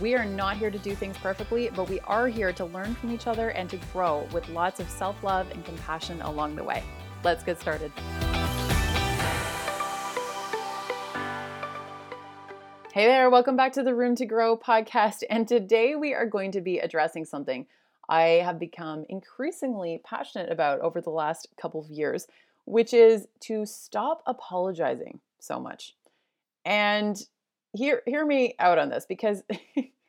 We are not here to do things perfectly, but we are here to learn from each other and to grow with lots of self love and compassion along the way. Let's get started. Hey there, welcome back to the Room to Grow podcast. And today we are going to be addressing something I have become increasingly passionate about over the last couple of years, which is to stop apologizing so much. And hear hear me out on this because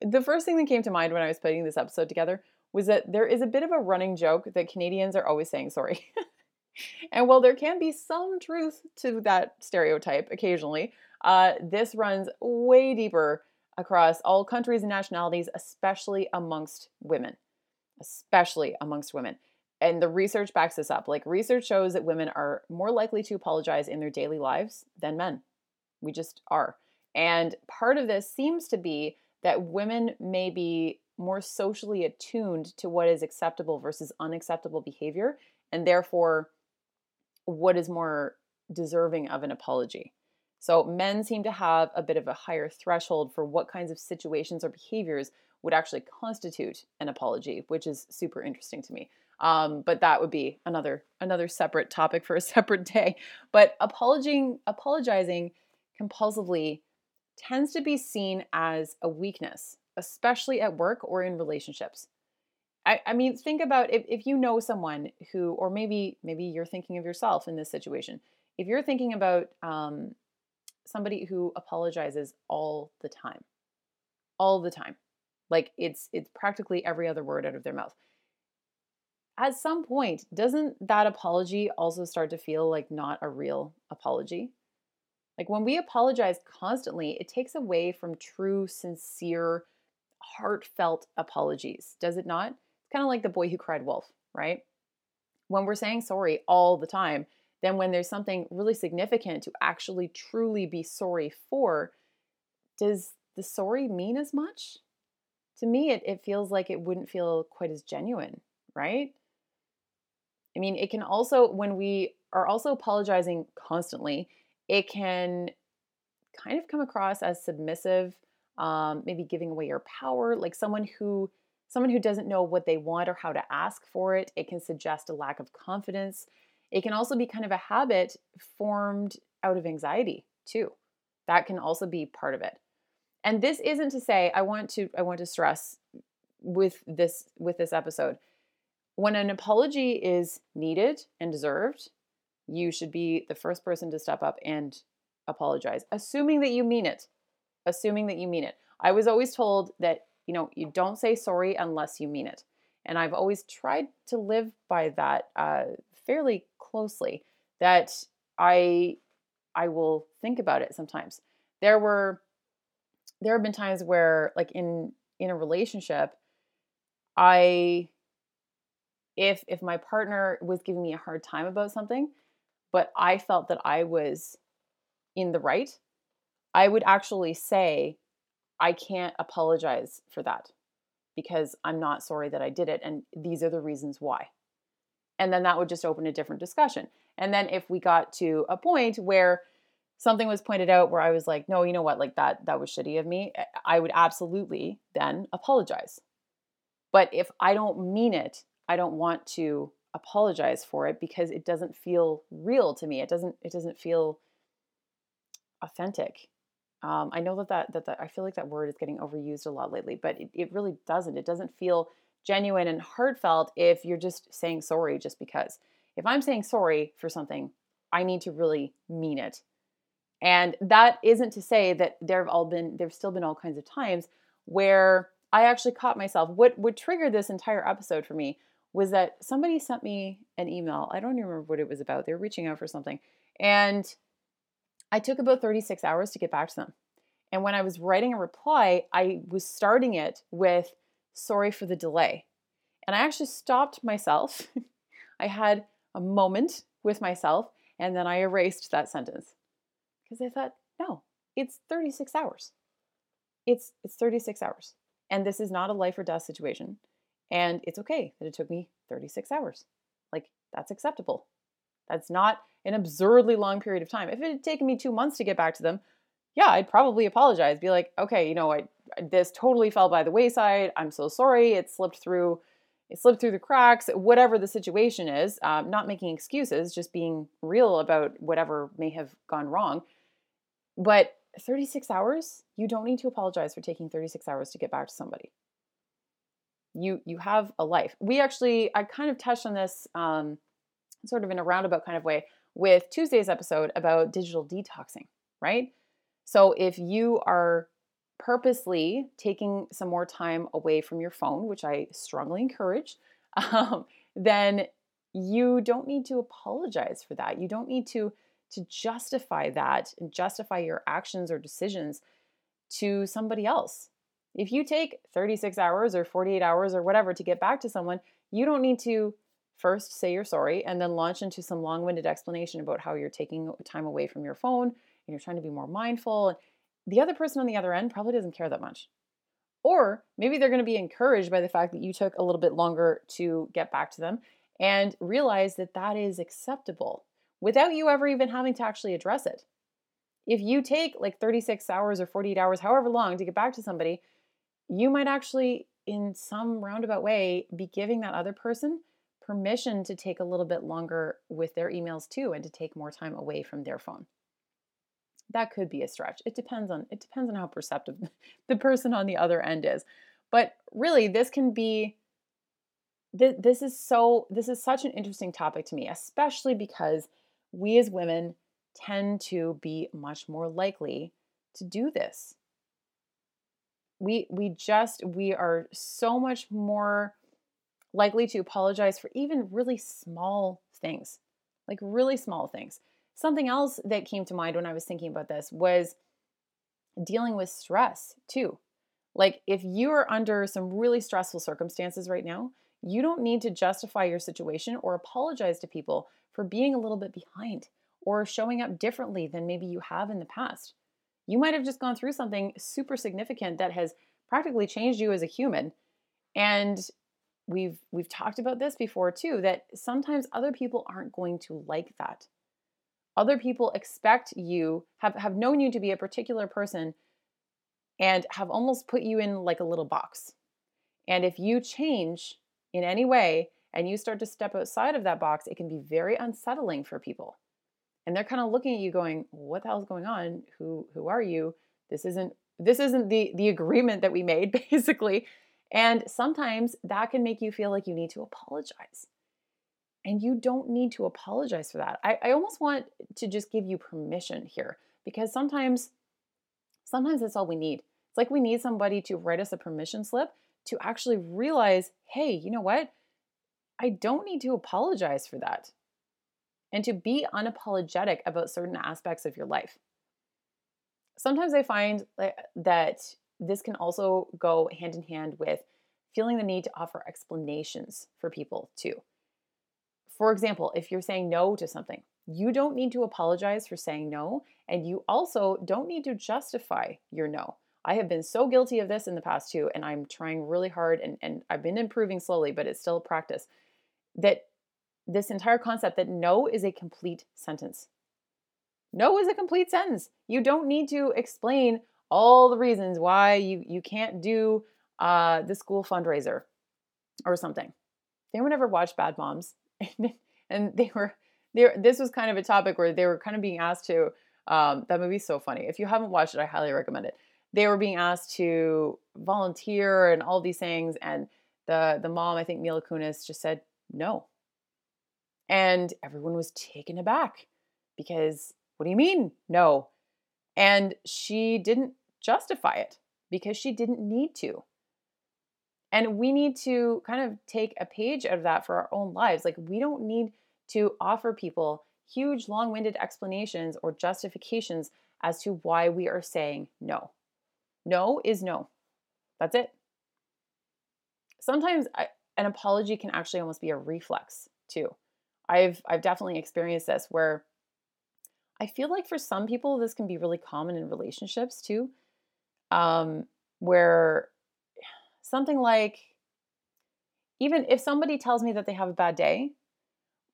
the first thing that came to mind when I was putting this episode together was that there is a bit of a running joke that Canadians are always saying sorry. and while there can be some truth to that stereotype occasionally, uh, this runs way deeper across all countries and nationalities, especially amongst women. Especially amongst women. And the research backs this up. Like, research shows that women are more likely to apologize in their daily lives than men. We just are. And part of this seems to be that women may be more socially attuned to what is acceptable versus unacceptable behavior, and therefore what is more deserving of an apology. So, men seem to have a bit of a higher threshold for what kinds of situations or behaviors would actually constitute an apology, which is super interesting to me. Um, but that would be another another separate topic for a separate day. But apologizing apologizing compulsively tends to be seen as a weakness, especially at work or in relationships. I, I mean, think about if, if you know someone who, or maybe maybe you're thinking of yourself in this situation. If you're thinking about um, somebody who apologizes all the time, all the time, like it's it's practically every other word out of their mouth. At some point, doesn't that apology also start to feel like not a real apology? Like when we apologize constantly, it takes away from true, sincere, heartfelt apologies, does it not? It's kind of like the boy who cried wolf, right? When we're saying sorry all the time, then when there's something really significant to actually truly be sorry for, does the sorry mean as much? To me, it, it feels like it wouldn't feel quite as genuine, right? I mean, it can also, when we are also apologizing constantly, it can kind of come across as submissive, um, maybe giving away your power, like someone who someone who doesn't know what they want or how to ask for it. It can suggest a lack of confidence. It can also be kind of a habit formed out of anxiety too. That can also be part of it. And this isn't to say I want to I want to stress with this with this episode when an apology is needed and deserved you should be the first person to step up and apologize, assuming that you mean it. Assuming that you mean it. I was always told that, you know, you don't say sorry unless you mean it. And I've always tried to live by that uh, fairly closely, that I I will think about it sometimes. There were there have been times where like in in a relationship, I if if my partner was giving me a hard time about something, but I felt that I was in the right, I would actually say, I can't apologize for that because I'm not sorry that I did it. And these are the reasons why. And then that would just open a different discussion. And then if we got to a point where something was pointed out where I was like, no, you know what, like that, that was shitty of me, eh, I would absolutely then apologize. But if I don't mean it, I don't want to apologize for it because it doesn't feel real to me. It doesn't it doesn't feel authentic. Um, I know that that, that that I feel like that word is getting overused a lot lately, but it, it really doesn't. It doesn't feel genuine and heartfelt if you're just saying sorry just because. If I'm saying sorry for something, I need to really mean it. And that isn't to say that there've all been there've still been all kinds of times where I actually caught myself. What would trigger this entire episode for me was that somebody sent me an email. I don't even remember what it was about. They were reaching out for something. And I took about 36 hours to get back to them. And when I was writing a reply, I was starting it with sorry for the delay. And I actually stopped myself. I had a moment with myself and then I erased that sentence because I thought, no, it's 36 hours. It's it's 36 hours. And this is not a life or death situation. And it's okay that it took me 36 hours. Like that's acceptable. That's not an absurdly long period of time. If it had taken me 2 months to get back to them, yeah, I'd probably apologize. Be like, "Okay, you know, I this totally fell by the wayside. I'm so sorry. It slipped through it slipped through the cracks, whatever the situation is, um, not making excuses, just being real about whatever may have gone wrong. But 36 hours, you don't need to apologize for taking 36 hours to get back to somebody. You you have a life. We actually, I kind of touched on this um, sort of in a roundabout kind of way with Tuesday's episode about digital detoxing, right? So if you are purposely taking some more time away from your phone, which I strongly encourage, um, then you don't need to apologize for that. You don't need to to justify that and justify your actions or decisions to somebody else. If you take 36 hours or 48 hours or whatever to get back to someone, you don't need to first say you're sorry and then launch into some long-winded explanation about how you're taking time away from your phone and you're trying to be more mindful the other person on the other end probably doesn't care that much. Or maybe they're going to be encouraged by the fact that you took a little bit longer to get back to them and realize that that is acceptable without you ever even having to actually address it. If you take like 36 hours or 48 hours, however long, to get back to somebody, you might actually, in some roundabout way, be giving that other person permission to take a little bit longer with their emails too and to take more time away from their phone that could be a stretch. It depends on it depends on how perceptive the person on the other end is. But really this can be th- this is so this is such an interesting topic to me, especially because we as women tend to be much more likely to do this. We we just we are so much more likely to apologize for even really small things. Like really small things. Something else that came to mind when I was thinking about this was dealing with stress too. Like, if you are under some really stressful circumstances right now, you don't need to justify your situation or apologize to people for being a little bit behind or showing up differently than maybe you have in the past. You might have just gone through something super significant that has practically changed you as a human. And we've we've talked about this before too that sometimes other people aren't going to like that. Other people expect you have, have known you to be a particular person and have almost put you in like a little box. And if you change in any way and you start to step outside of that box it can be very unsettling for people and they're kind of looking at you going what the hell's going on who who are you this isn't this isn't the the agreement that we made basically and sometimes that can make you feel like you need to apologize and you don't need to apologize for that. I, I almost want to just give you permission here because sometimes, sometimes that's all we need. It's like we need somebody to write us a permission slip to actually realize, hey, you know what? I don't need to apologize for that. And to be unapologetic about certain aspects of your life. Sometimes I find that this can also go hand in hand with feeling the need to offer explanations for people too. For example, if you're saying no to something, you don't need to apologize for saying no, and you also don't need to justify your no. I have been so guilty of this in the past too, and I'm trying really hard and, and I've been improving slowly, but it's still a practice. That this entire concept that no is a complete sentence. No is a complete sentence. You don't need to explain all the reasons why you, you can't do uh, the school fundraiser or something. Anyone ever watch Bad Moms? and they were there. This was kind of a topic where they were kind of being asked to. Um, that movie's so funny. If you haven't watched it, I highly recommend it. They were being asked to volunteer and all these things, and the the mom, I think Mila Kunis, just said no, and everyone was taken aback because what do you mean no? And she didn't justify it because she didn't need to. And we need to kind of take a page out of that for our own lives. Like, we don't need to offer people huge, long winded explanations or justifications as to why we are saying no. No is no. That's it. Sometimes I, an apology can actually almost be a reflex too. I've I've definitely experienced this where I feel like for some people this can be really common in relationships too. Um, where something like even if somebody tells me that they have a bad day,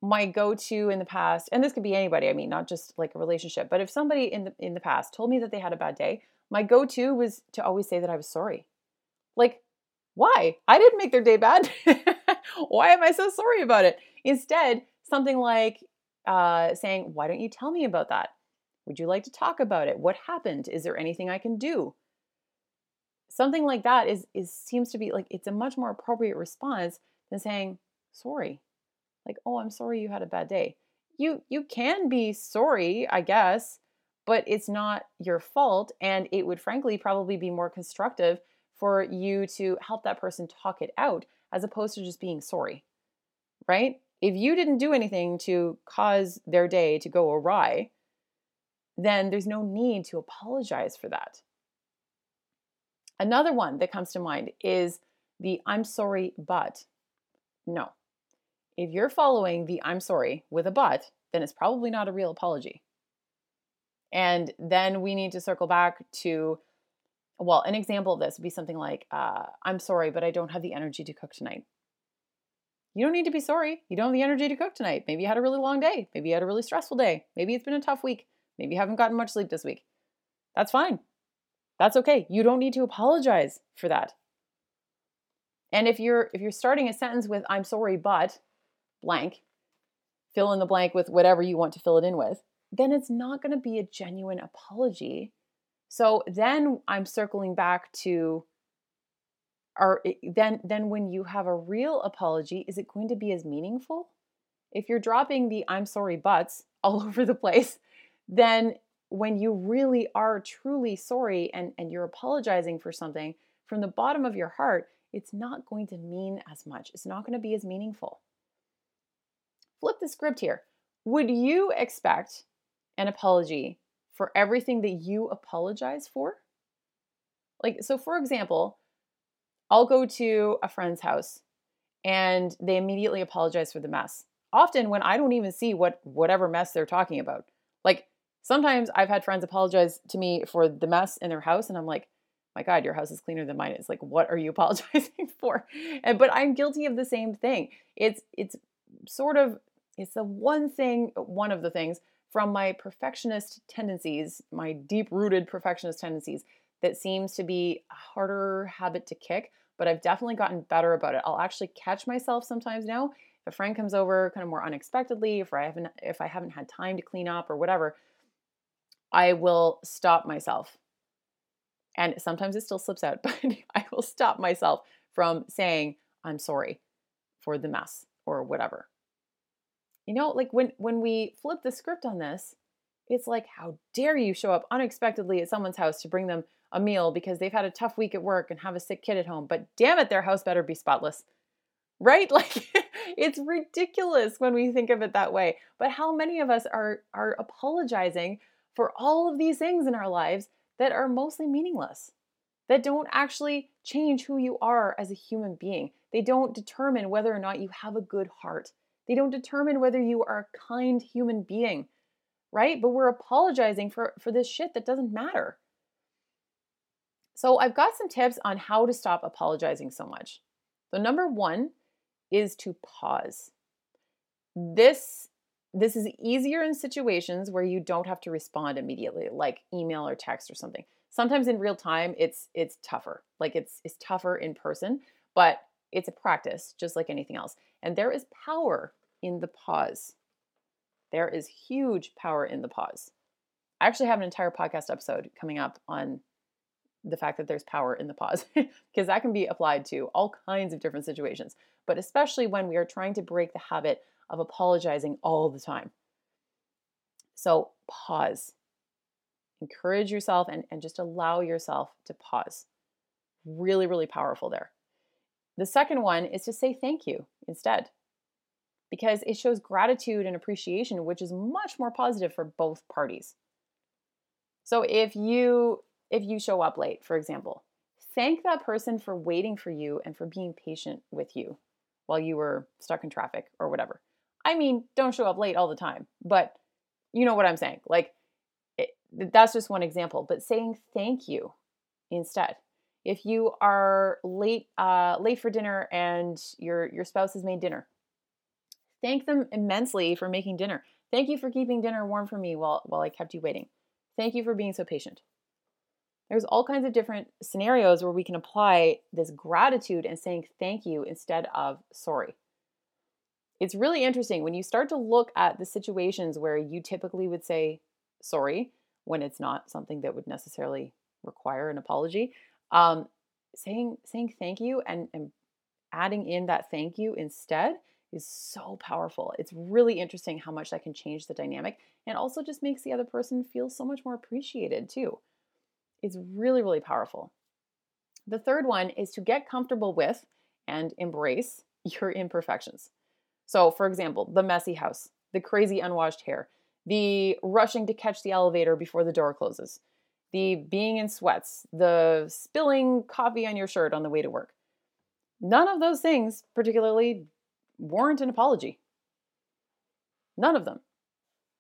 my go-to in the past, and this could be anybody, I mean, not just like a relationship, but if somebody in the in the past told me that they had a bad day, my go-to was to always say that I was sorry. Like, why? I didn't make their day bad. why am I so sorry about it? Instead, something like uh, saying, Why don't you tell me about that? Would you like to talk about it? What happened? Is there anything I can do? Something like that is, is seems to be like it's a much more appropriate response than saying, sorry. Like, oh, I'm sorry you had a bad day. You you can be sorry, I guess, but it's not your fault. And it would frankly probably be more constructive for you to help that person talk it out as opposed to just being sorry. Right? If you didn't do anything to cause their day to go awry, then there's no need to apologize for that. Another one that comes to mind is the I'm sorry, but. No. If you're following the I'm sorry with a but, then it's probably not a real apology. And then we need to circle back to, well, an example of this would be something like, uh, I'm sorry, but I don't have the energy to cook tonight. You don't need to be sorry. You don't have the energy to cook tonight. Maybe you had a really long day. Maybe you had a really stressful day. Maybe it's been a tough week. Maybe you haven't gotten much sleep this week. That's fine. That's okay. You don't need to apologize for that. And if you're if you're starting a sentence with I'm sorry but blank, fill in the blank with whatever you want to fill it in with, then it's not going to be a genuine apology. So then I'm circling back to are eh, then then when you have a real apology is it going to be as meaningful? If you're dropping the i'm sorry buts all over the place then when you really are truly sorry and and you're apologizing for something from the bottom of your heart it's not going to mean as much. It's not going to be as meaningful. Flip the script here. Would you expect an apology for everything that you apologize for? Like so for example I'll go to a friend's house and they immediately apologize for the mess. Often when I don't even see what whatever mess they're talking about. Like sometimes I've had friends apologize to me for the mess in their house and I'm like, "My god, your house is cleaner than mine." It's like, "What are you apologizing for?" And but I'm guilty of the same thing. It's it's sort of it's the one thing one of the things from my perfectionist tendencies, my deep-rooted perfectionist tendencies that seems to be a harder habit to kick but I've definitely gotten better about it. I'll actually catch myself sometimes now. If a friend comes over kind of more unexpectedly, if I haven't if I haven't had time to clean up or whatever, I will stop myself. And sometimes it still slips out, but I will stop myself from saying I'm sorry for the mess or whatever. You know, like when when we flip the script on this, it's like how dare you show up unexpectedly at someone's house to bring them a meal because they've had a tough week at work and have a sick kid at home, but damn it, their house better be spotless. Right? Like it's ridiculous when we think of it that way. But how many of us are are apologizing for all of these things in our lives that are mostly meaningless? That don't actually change who you are as a human being. They don't determine whether or not you have a good heart. They don't determine whether you are a kind human being, right? But we're apologizing for, for this shit that doesn't matter. So I've got some tips on how to stop apologizing so much. The number one is to pause. This this is easier in situations where you don't have to respond immediately, like email or text or something. Sometimes in real time, it's it's tougher. Like it's it's tougher in person, but it's a practice, just like anything else. And there is power in the pause. There is huge power in the pause. I actually have an entire podcast episode coming up on the fact that there's power in the pause because that can be applied to all kinds of different situations, but especially when we are trying to break the habit of apologizing all the time. So pause. Encourage yourself and, and just allow yourself to pause. Really, really powerful there. The second one is to say thank you instead because it shows gratitude and appreciation, which is much more positive for both parties. So if you if you show up late, for example. Thank that person for waiting for you and for being patient with you. while you were stuck in traffic or whatever. I mean, don't show up late all the time, but you know what I'm saying. Like, it, that's just one example, but saying thank you instead. If you are late, uh, late for dinner and your your spouse has made dinner, thank them immensely for making dinner. Thank you for keeping dinner warm for me while while I kept you waiting. Thank you for being so patient. There's all kinds of different scenarios where we can apply this gratitude and saying thank you instead of sorry. It's really interesting when you start to look at the situations where you typically would say sorry when it's not something that would necessarily require an apology. Um, saying saying thank you and, and adding in that thank you instead is so powerful. It's really interesting how much that can change the dynamic and also just makes the other person feel so much more appreciated too. It's really, really powerful. The third one is to get comfortable with and embrace your imperfections. So, for example, the messy house, the crazy unwashed hair, the rushing to catch the elevator before the door closes, the being in sweats, the spilling coffee on your shirt on the way to work. None of those things particularly warrant an apology. None of them.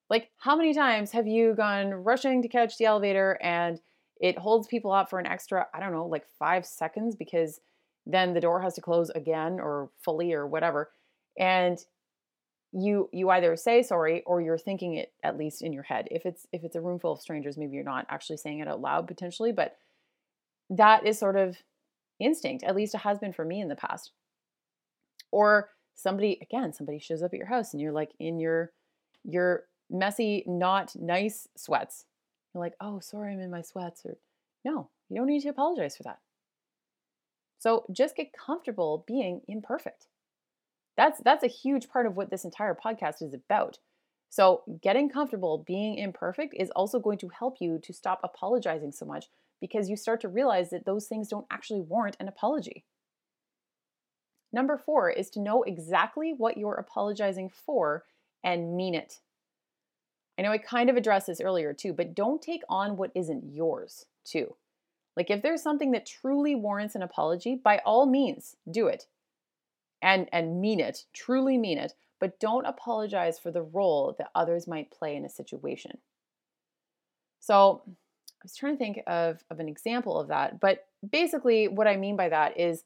Like, how many times have you gone rushing to catch the elevator and it holds people up for an extra, I don't know, like five seconds because then the door has to close again or fully or whatever. And you you either say sorry or you're thinking it at least in your head. If it's if it's a room full of strangers, maybe you're not actually saying it out loud potentially, but that is sort of instinct. At least it has been for me in the past. Or somebody again, somebody shows up at your house and you're like in your your messy, not nice sweats. You're like, "Oh, sorry, I'm in my sweats." Or no, you don't need to apologize for that. So just get comfortable being imperfect. That's that's a huge part of what this entire podcast is about. So, getting comfortable being imperfect is also going to help you to stop apologizing so much because you start to realize that those things don't actually warrant an apology. Number four is to know exactly what you're apologizing for and mean it. I know I kind of addressed this earlier too, but don't take on what isn't yours too. Like if there's something that truly warrants an apology, by all means, do it and and mean it, truly mean it, but don't apologize for the role that others might play in a situation. So, I was trying to think of of an example of that, but basically what I mean by that is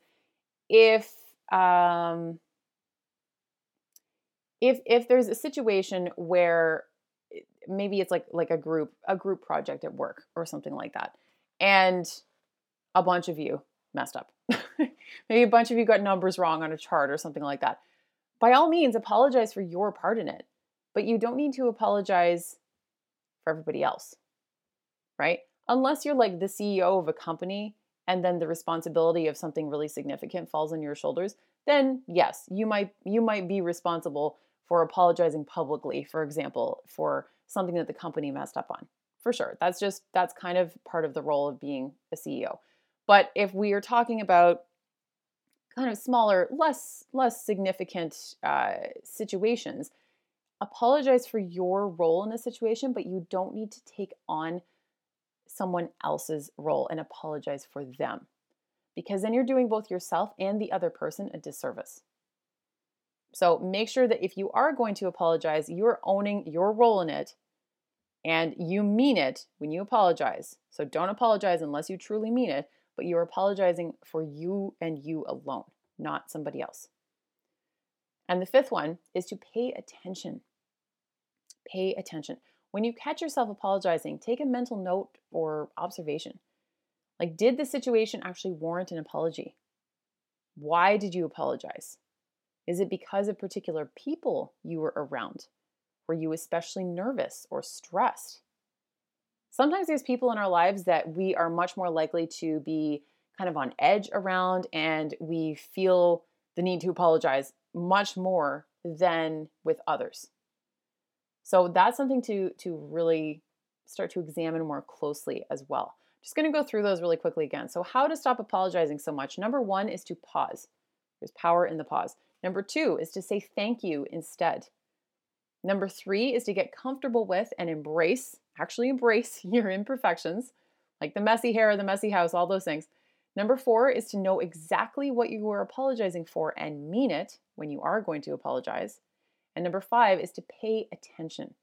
if um if if there's a situation where maybe it's like like a group a group project at work or something like that and a bunch of you messed up maybe a bunch of you got numbers wrong on a chart or something like that. By all means, apologize for your part in it, but you don't need to apologize for everybody else, right? Unless you're like the CEO of a company and then the responsibility of something really significant falls on your shoulders, then yes, you might you might be responsible for apologizing publicly, for example, for something that the company messed up on. For sure. That's just that's kind of part of the role of being a CEO. But if we are talking about kind of smaller, less less significant uh, situations, apologize for your role in the situation, but you don't need to take on someone else's role and apologize for them. Because then you're doing both yourself and the other person a disservice. So make sure that if you are going to apologize, you're owning your role in it and you mean it when you apologize. So don't apologize unless you truly mean it, but you're apologizing for you and you alone, not somebody else. And the fifth one is to pay attention. Pay attention. When you catch yourself apologizing, take a mental note or observation. Like, did the situation actually warrant an apology? Why did you apologize? Is it because of particular people you were around? Were you especially nervous or stressed? sometimes there's people in our lives that we are much more likely to be kind of on edge around and we feel the need to apologize much more than with others. So that's something to to really start to examine more closely as well. Just going to go through those really quickly again. So how to stop apologizing so much? Number 1 is to pause. There's power in the pause. Number 2 is to say thank you instead. Number 3 is to get comfortable with and embrace actually embrace your imperfections, like the messy hair, the messy house, all those things. Number four is to know exactly what you are apologizing for and mean it when you are going to apologize. And number five is to pay attention.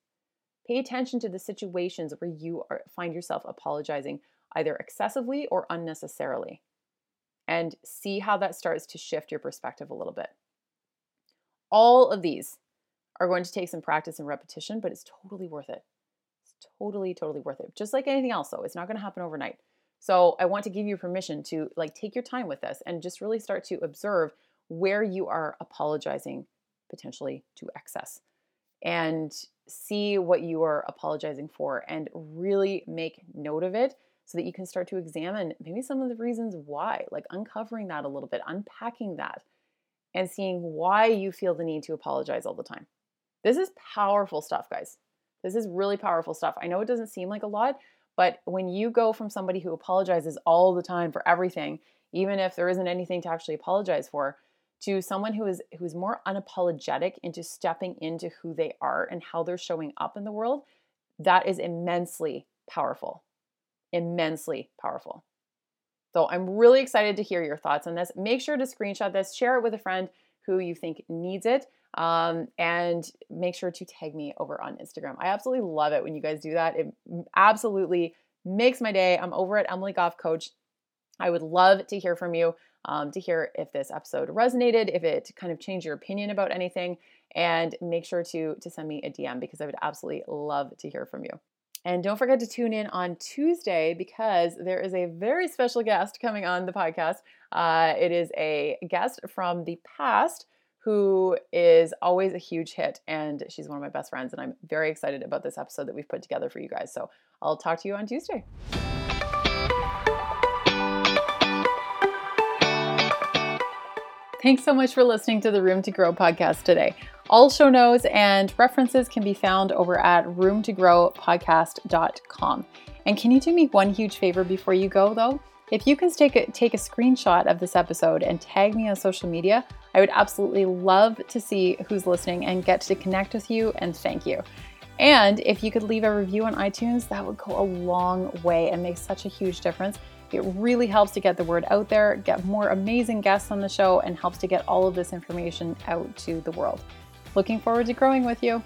Pay attention to the situations where you are, find yourself apologizing either excessively or unnecessarily, and see how that starts to shift your perspective a little bit. All of these are going to take some practice and repetition, but it's totally worth it. It's totally, totally worth it. Just like anything else, though, it's not going to happen overnight. So I want to give you permission to like take your time with this and just really start to observe where you are apologizing potentially to excess and see what you are apologizing for and really make note of it so that you can start to examine maybe some of the reasons why, like uncovering that a little bit, unpacking that, and seeing why you feel the need to apologize all the time. This is powerful stuff, guys. This is really powerful stuff. I know it doesn't seem like a lot, but when you go from somebody who apologizes all the time for everything, even if there isn't anything to actually apologize for, to someone who is who's more unapologetic into stepping into who they are and how they're showing up in the world, that is immensely powerful. Immensely powerful. So I'm really excited to hear your thoughts on this. Make sure to screenshot this, share it with a friend who you think needs it, um, and make sure to tag me over on Instagram. I absolutely love it when you guys do that. It absolutely makes my day. I'm over at Emily Goff Coach. I would love to hear from you um, to hear if this episode resonated, if it kind of changed your opinion about anything, and make sure to to send me a DM because I would absolutely love to hear from you. And don't forget to tune in on Tuesday because there is a very special guest coming on the podcast. Uh, it is a guest from the past who is always a huge hit, and she's one of my best friends. And I'm very excited about this episode that we've put together for you guys. So I'll talk to you on Tuesday. Thanks so much for listening to the Room to Grow podcast today. All show notes and references can be found over at roomtogrowpodcast.com. And can you do me one huge favor before you go, though? If you can take a, take a screenshot of this episode and tag me on social media, I would absolutely love to see who's listening and get to connect with you and thank you. And if you could leave a review on iTunes, that would go a long way and make such a huge difference it really helps to get the word out there, get more amazing guests on the show, and helps to get all of this information out to the world. Looking forward to growing with you.